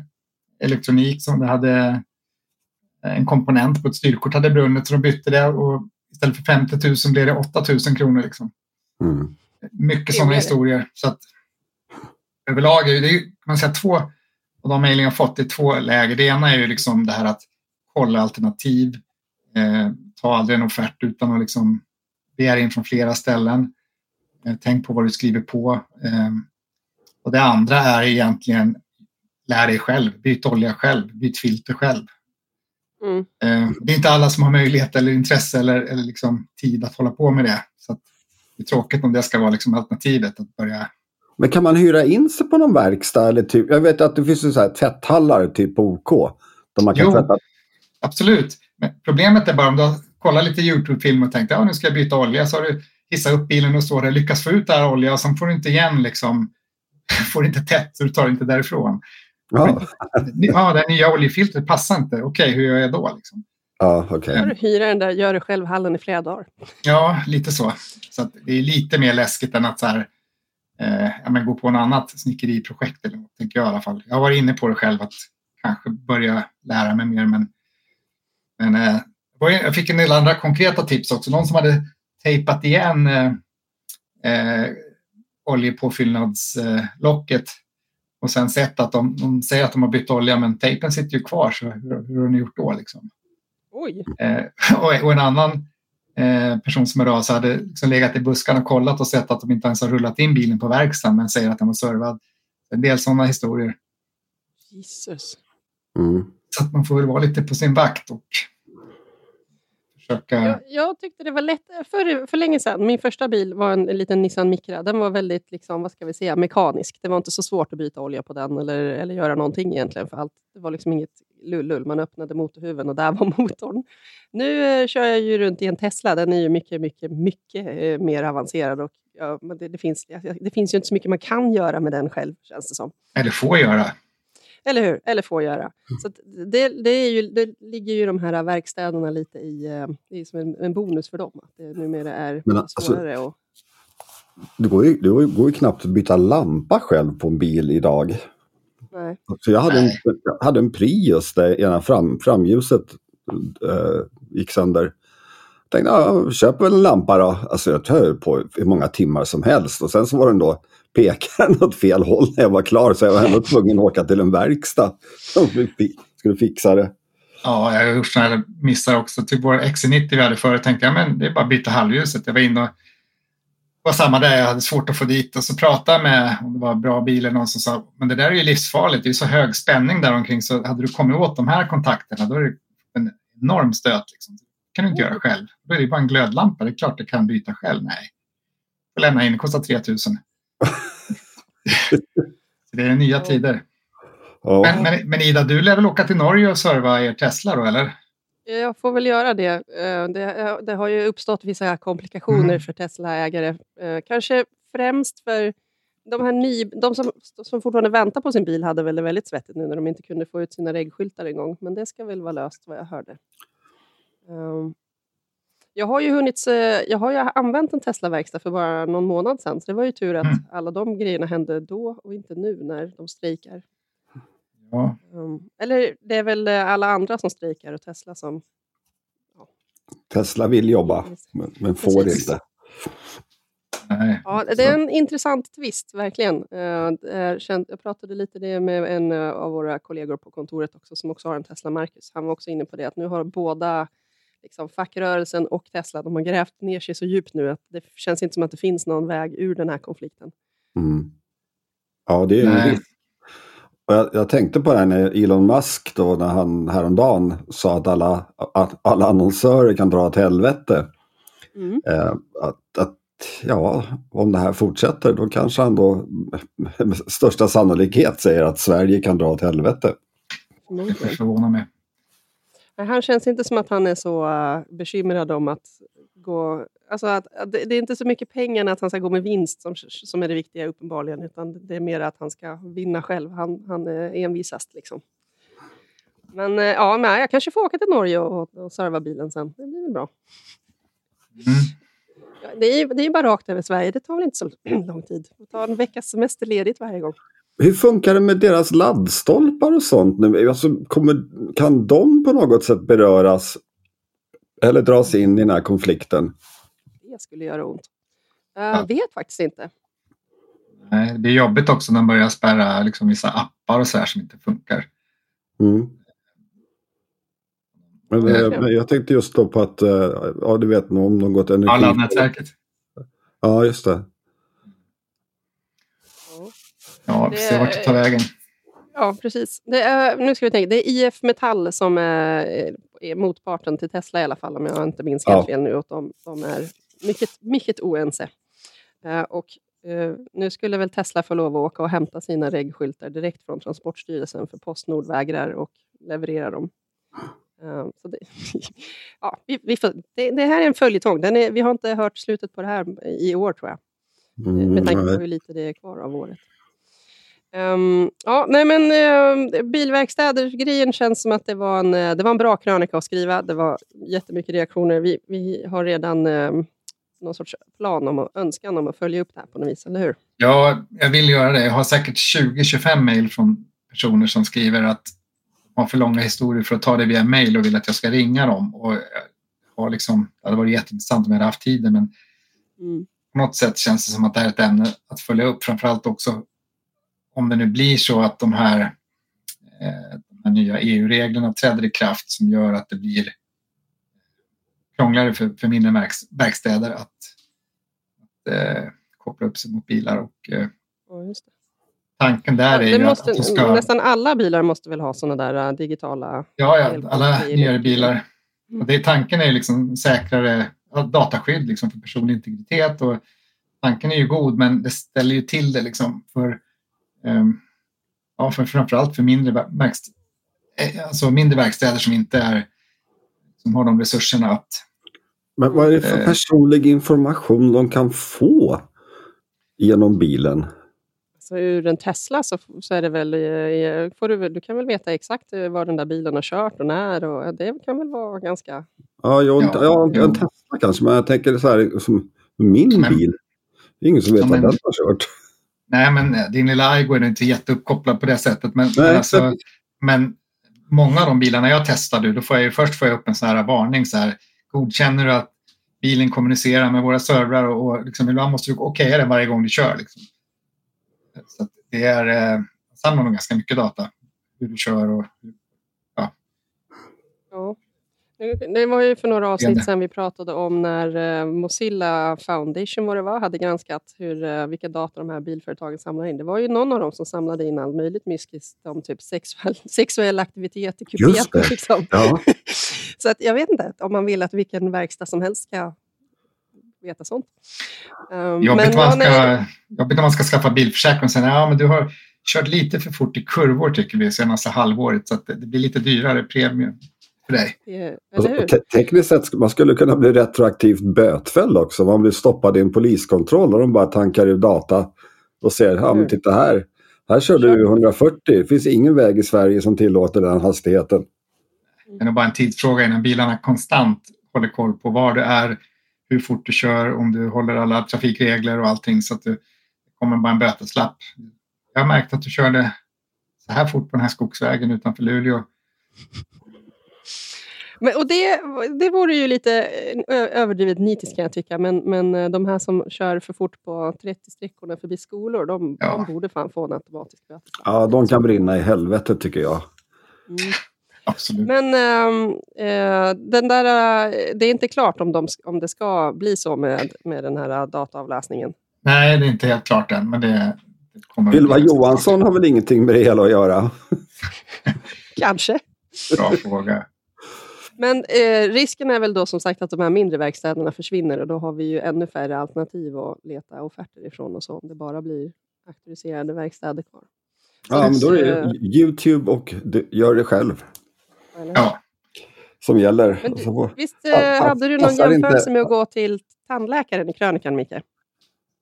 Speaker 3: Elektronik som det hade en komponent på ett styrkort hade brunnit så de bytte det och istället för 50 000 blev det 8 000 kronor. Liksom. Mm. Mycket sådana historier. Så att, överlag är det man säga två av de mejl jag fått är två läger. Det ena är ju liksom det här att kolla alternativ. Eh, ta aldrig en offert utan att liksom begära in från flera ställen. Eh, tänk på vad du skriver på. Eh, och det andra är egentligen lär dig själv. Byt olja själv. Byt filter själv. Mm. Eh, det är inte alla som har möjlighet eller intresse eller, eller liksom tid att hålla på med det. Så det är tråkigt om det ska vara liksom alternativet att börja
Speaker 2: men kan man hyra in sig på någon verkstad? Eller typ, jag vet att det finns så här tvätthallar typ på OK. Där man kan jo, tvätta.
Speaker 3: Absolut. Men problemet är bara om du har kollat lite YouTube-film och tänkt att ja, nu ska jag byta olja. Så har du hissat upp bilen och står där lyckas få ut det här olja och sen får du inte igen liksom, [LAUGHS] får inte tätt så du tar det inte därifrån. Ja. ja, det nya oljefiltret passar inte. Okej, okay, hur gör jag då? Liksom?
Speaker 2: Ja, okej.
Speaker 1: Okay. Hyra den där gör det själv-hallen i flera dagar.
Speaker 3: Ja, lite så. Så det är lite mer läskigt än att så här, eh, ja, men gå på något annat snickeriprojekt, eller något, tänker jag i alla fall. Jag har varit inne på det själv, att kanske börja lära mig mer, men, men eh, jag fick en del andra konkreta tips också. Någon som hade tejpat igen eh, eh, oljepåfyllnadslocket och sen sett att de, de, säger att de har bytt olja men tejpen sitter ju kvar så hur, hur har ni gjort då? Liksom?
Speaker 1: Oj.
Speaker 3: Eh, [LAUGHS] och, och, en annan eh, person som är av hade liksom legat i buskarna och kollat och sett att de inte ens har rullat in bilen på verkstaden men säger att den var servad. En del sådana historier.
Speaker 1: Jesus.
Speaker 2: Mm.
Speaker 3: Så att man får väl vara lite på sin vakt och försöka...
Speaker 1: Jag, jag, tyckte det var lätt för, för länge sedan. Min första bil var en, en liten Nissan Micra. Den var väldigt liksom, vad ska vi säga, mekanisk. Det var inte så svårt att byta olja på den eller, eller göra någonting egentligen. För allt. Det var liksom inget lullull. Man öppnade motorhuven och där var [LAUGHS] motorn. Nu eh, kör jag ju runt i en Tesla. Den är ju mycket, mycket, mycket eh, mer avancerad. Och, ja, det, det, finns, det finns ju inte så mycket man kan göra med den själv, känns det som.
Speaker 3: Eller får göra.
Speaker 1: Eller hur? Eller får göra. Mm. Så det, det, är ju, det ligger ju de här verkstäderna lite i... Eh, det är som en, en bonus för dem. Att det numera är Men, alltså, svårare. Alltså, och...
Speaker 2: det, går ju, det går ju knappt att byta lampa själv på en bil idag.
Speaker 1: Nej.
Speaker 2: Så jag, hade en, jag hade en Prius där ena fram, framljuset äh, gick sönder. Jag tänkte, ja, köp väl en lampa då. Alltså jag höll på hur många timmar som helst. Och sen så var den då pekaren [LAUGHS] åt fel håll när jag var klar så jag var ändå tvungen att åka till en verkstad som skulle fixa det.
Speaker 3: Ja, jag har gjort sådana missar också. Till vår XC90 vi hade förut tänkte jag men det är bara att byta halvljuset. Jag var inne och var samma där, jag hade svårt att få dit och så pratade med, om det var bra bil eller någon som sa, men det där är ju livsfarligt, det är så hög spänning där omkring så hade du kommit åt de här kontakterna då är det en enorm stöt. Liksom. Det kan du inte göra själv. Då är det bara en glödlampa, det är klart du kan byta själv. Nej, får lämna in, det kostar 3000 det är nya tider. Ja. Men, men, men, Ida, du lär väl åka till Norge och serva er Tesla då, eller?
Speaker 1: Jag får väl göra det. Eh, det, det har ju uppstått vissa komplikationer mm. för Tesla-ägare. Eh, kanske främst för de, här ny, de som, som fortfarande väntar på sin bil hade väl det väldigt svettigt nu när de inte kunde få ut sina reggskyltar en gång. Men det ska väl vara löst vad jag hörde. Um, jag har ju hunnit, jag har ju använt en Tesla-verkstad för bara någon månad sedan, så det var ju tur att mm. alla de grejerna hände då och inte nu när de strejkar.
Speaker 3: Ja.
Speaker 1: Um, eller det är väl alla andra som strejkar och Tesla som...
Speaker 2: Ja. Tesla vill jobba, men, men får Precis. inte.
Speaker 3: Nej.
Speaker 1: Ja, det är en intressant twist, verkligen. Uh, jag pratade lite det med en av våra kollegor på kontoret också, som också har en Tesla, Marcus. Han var också inne på det, att nu har båda liksom, fackrörelsen och Tesla, de har grävt ner sig så djupt nu att det känns inte som att det finns någon väg ur den här konflikten.
Speaker 2: Mm. Ja, det är en risk. Jag, jag, tänkte på det här när Elon Musk då när han häromdagen sa att alla, att alla annonsörer kan dra åt helvete.
Speaker 1: Mm.
Speaker 2: Eh, att, att, ja, om det här fortsätter då kanske han då [LAUGHS] med största sannolikhet säger att Sverige kan dra åt helvete.
Speaker 3: Det förvånar mig.
Speaker 1: Han känns inte som att han är så uh, bekymrad om att gå... Alltså att, att det, det, är inte så mycket pengarna att han ska gå med vinst som, som är det viktiga uppenbarligen, utan det är mer att han ska vinna själv. Han, han är envisast liksom. Men uh, ja, men jag kanske får åka till Norge och, och serva bilen sen. Det blir väl bra.
Speaker 3: Mm.
Speaker 1: Det är, det är bara rakt över Sverige. Det tar väl inte så [CLEARS THROAT] lång tid. Det tar en veckas semester ledigt varje gång.
Speaker 2: Hur funkar det med deras laddstolpar och sånt? Nu? Alltså, kommer, kan de på något sätt beröras eller dras in i den här konflikten?
Speaker 1: Det skulle göra ont. Jag vet faktiskt inte.
Speaker 3: Nej, det är jobbigt också när de börjar spärra liksom vissa appar och så här som inte funkar.
Speaker 2: Mm. Men, eh, men, jag tänkte just då på att, eh, ja du vet nog om något energi...
Speaker 3: Ja, laddnätverket.
Speaker 2: Ja, just det.
Speaker 3: Ja, vi ser vart det tar vägen.
Speaker 1: Ja, precis. Det är, nu ska vi tänka, det är IF Metall som är, är motparten till Tesla i alla fall, om jag inte minns helt ja. fel nu. Och de, de är mycket, mycket oense. Uh, och uh, nu skulle väl Tesla få lov att åka och hämta sina reggskyltar direkt från Transportstyrelsen, för Postnord vägrar och leverera dem. Uh, så det, [LAUGHS] ja, vi, vi får, det, det, här är en följetong. vi har inte hört slutet på det här i år, tror jag. Mm, med tanke på hur lite det är kvar av året. Um, ja, nej men uh, bilverkstäder-grejen känns som att det var, en, det var en bra krönika att skriva. Det var jättemycket reaktioner. Vi, vi har redan uh, någon sorts plan om och önskan om att följa upp det här på något vis, eller hur?
Speaker 3: Ja, jag vill göra det. Jag har säkert 20-25 mejl från personer som skriver att de har för långa historier för att ta det via mejl och vill att jag ska ringa dem. Och har liksom, det hade varit jätteintressant om jag hade haft tiden, men mm. på något sätt känns det som att det här är ett ämne att följa upp, framförallt också om det nu blir så att de här, eh, de här nya EU-reglerna träder i kraft som gör att det blir krångligare för, för mindre verks, verkstäder att, att eh, koppla upp sig mot bilar. Och, eh, ja, Tanken där är ju
Speaker 1: måste,
Speaker 3: att ska...
Speaker 1: Nästan alla bilar måste väl ha sådana där uh, digitala...
Speaker 3: Ja, ja alla nyare bilar. Mm. Och det, tanken är liksom säkrare dataskydd liksom för personlig integritet. Och tanken är ju god, men det ställer ju till det liksom för, ja, för framförallt för mindre, verkst, eh, alltså mindre verkstäder som inte är som har de resurserna att...
Speaker 2: Men vad är det för eh, personlig information de kan få genom bilen?
Speaker 1: Så ur en Tesla så, så är det väl, får du, du kan väl veta exakt eh, var den där bilen har kört och när och det kan väl vara ganska...
Speaker 2: Ja, jag, ja, ja, en Tesla kanske, men jag tänker så här som min men, bil. Det är ingen som vet var den har kört.
Speaker 3: Nej, men eh, din lilla Aigo är inte jätteuppkopplad på det sättet. Men, nej, men, alltså, men många av de bilarna jag testade, då får jag ju, först får jag upp en sån här varning. Så här, godkänner du att bilen kommunicerar med våra servrar och, och liksom, ibland måste du okeja det varje gång du kör. Liksom. Så det är, eh, samlar nog ganska mycket data, hur du kör och.
Speaker 1: Det var ju för några avsnitt sedan vi pratade om när eh, Mozilla Foundation var det var, hade granskat hur, eh, vilka data de här bilföretagen samlar in. Det var ju någon av dem som samlade in allt möjligt myskis om typ sexuell, [LAUGHS] sexuell aktivitet i kupeten. Liksom. Ja. [LAUGHS] Så att jag vet inte om man vill att vilken verkstad som helst ska veta sånt.
Speaker 3: Um, jobbigt, man ska, jobbigt när man ska skaffa bilförsäkring och säga ja, men du har kört lite för fort i kurvor tycker vi senaste halvåret så att det blir lite dyrare premie för dig.
Speaker 2: Alltså, tekniskt sett man skulle kunna bli retroaktivt bötfälld också. om Man blir stoppad i en poliskontroll och de bara tankar ur data och ser, ja men titta här, här kör du 140. Det finns ingen väg i Sverige som tillåter den hastigheten.
Speaker 3: Det är bara en tidsfråga innan bilarna konstant håller koll på var du är, hur fort du kör, om du håller alla trafikregler och allting så att det kommer bara en böteslapp. Jag har märkt att du körde så här fort på den här skogsvägen utanför Luleå.
Speaker 1: Men, och det, det vore ju lite överdrivet nitiskt kan jag tycka, men, men eh, de här som kör för fort på 30-sträckorna förbi skolor, de, ja. de borde fan få en automatisk böteslapp.
Speaker 2: Ja, de kan brinna i helvetet tycker jag.
Speaker 3: Mm. Absolut.
Speaker 1: Men äh, den där, det är inte klart om, de, om det ska bli så med, med den här dataavläsningen.
Speaker 3: Nej, det är inte helt klart än. Men det,
Speaker 2: det Ylva Johansson har väl ingenting med det hela att göra? [LAUGHS]
Speaker 1: Kanske.
Speaker 3: Bra fråga.
Speaker 1: Men eh, risken är väl då som sagt att de här mindre verkstäderna försvinner och då har vi ju ännu färre alternativ att leta offerter ifrån och så om det bara blir auktoriserade verkstäder kvar.
Speaker 2: Ja, men då är det Youtube och du, gör det själv.
Speaker 3: Ja.
Speaker 2: Som gäller.
Speaker 1: Du, visst ja, hade du någon jämförelse inte. med att gå till tandläkaren i krönikan, Micke?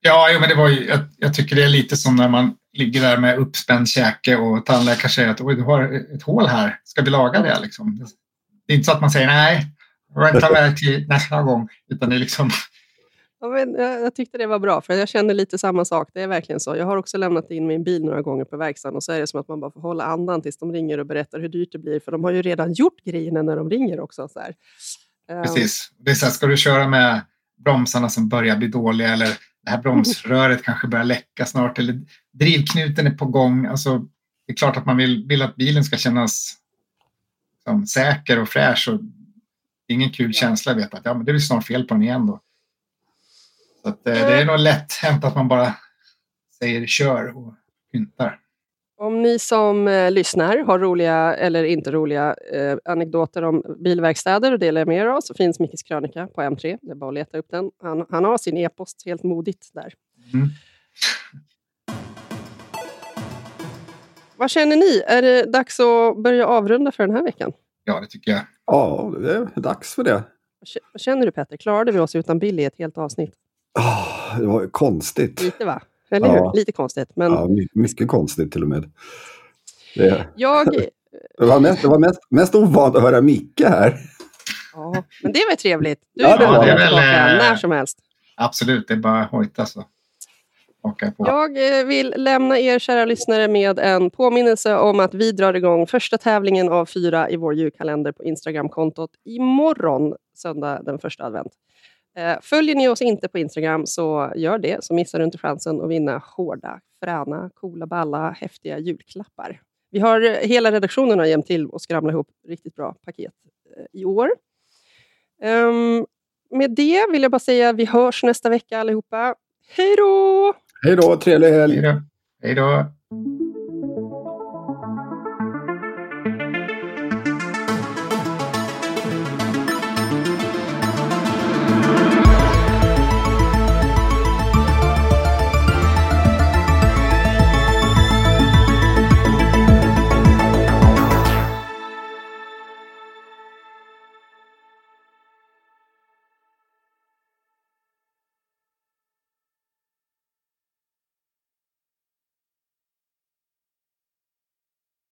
Speaker 3: Ja, jo, men det var ju, jag, jag, tycker det är lite som när man ligger där med uppspänd käke och tandläkaren säger att du har ett hål här, ska vi laga det? Liksom? Det är inte så att man säger nej, vänta med till nästa gång, utan det är liksom
Speaker 1: Ja, men jag tyckte det var bra, för jag kände lite samma sak. Det är verkligen så. Jag har också lämnat in min bil några gånger på verkstaden och så är det som att man bara får hålla andan tills de ringer och berättar hur dyrt det blir, för de har ju redan gjort grejerna när de ringer också. Så här.
Speaker 3: Precis. Det är så här, ska du köra med bromsarna som börjar bli dåliga eller det här bromsröret [LAUGHS] kanske börjar läcka snart eller drivknuten är på gång. Alltså, det är klart att man vill, vill att bilen ska kännas som säker och fräsch. Och ingen kul ja. känsla att veta att ja, men det blir snart fel på den igen. Då. Så att, eh, det är nog lätt hänt att man bara säger kör och pyntar.
Speaker 1: Om ni som eh, lyssnar har roliga eller inte roliga eh, anekdoter om bilverkstäder och delar med er av så finns Mickes krönika på M3. Det är bara att leta upp den. Han, han har sin e-post helt modigt där. Mm. Vad känner ni? Är det dags att börja avrunda för den här veckan?
Speaker 3: Ja, det tycker jag.
Speaker 2: Ja, det är dags för det.
Speaker 1: Vad känner du Petter? Klarade vi oss utan Billy ett helt avsnitt?
Speaker 2: Oh, det var konstigt.
Speaker 1: Lite va? Eller
Speaker 2: Ja.
Speaker 1: hur? Lite konstigt. Men
Speaker 2: Ja, my- mycket konstigt till och med. Det,
Speaker 1: jag...
Speaker 2: det var, mest, det var mest, mest ovant att höra Micke här.
Speaker 1: Ja, men det var trevligt. Du
Speaker 2: Ja,
Speaker 1: är
Speaker 2: det var
Speaker 3: det. väl, eh,
Speaker 1: när som helst.
Speaker 3: Absolut, det är bara hojta så. Jag
Speaker 1: eh, vill lämna er kära lyssnare med en påminnelse om att vi drar igång första tävlingen av fyra i vår julkalender på Instagramkontot imorgon, söndag den första advent. Eh, följer ni oss inte på Instagram så gör det, så missar du inte chansen att vinna hårda, fräna, coola, balla, häftiga julklappar. Vi har eh, hela redaktionen har hjälpt till att skramla ihop riktigt bra paket i år. Ehm, med det vill jag bara säga vi hörs nästa vecka allihopa. Hej då!
Speaker 2: Hej då, trevlig helg!
Speaker 3: Hej då.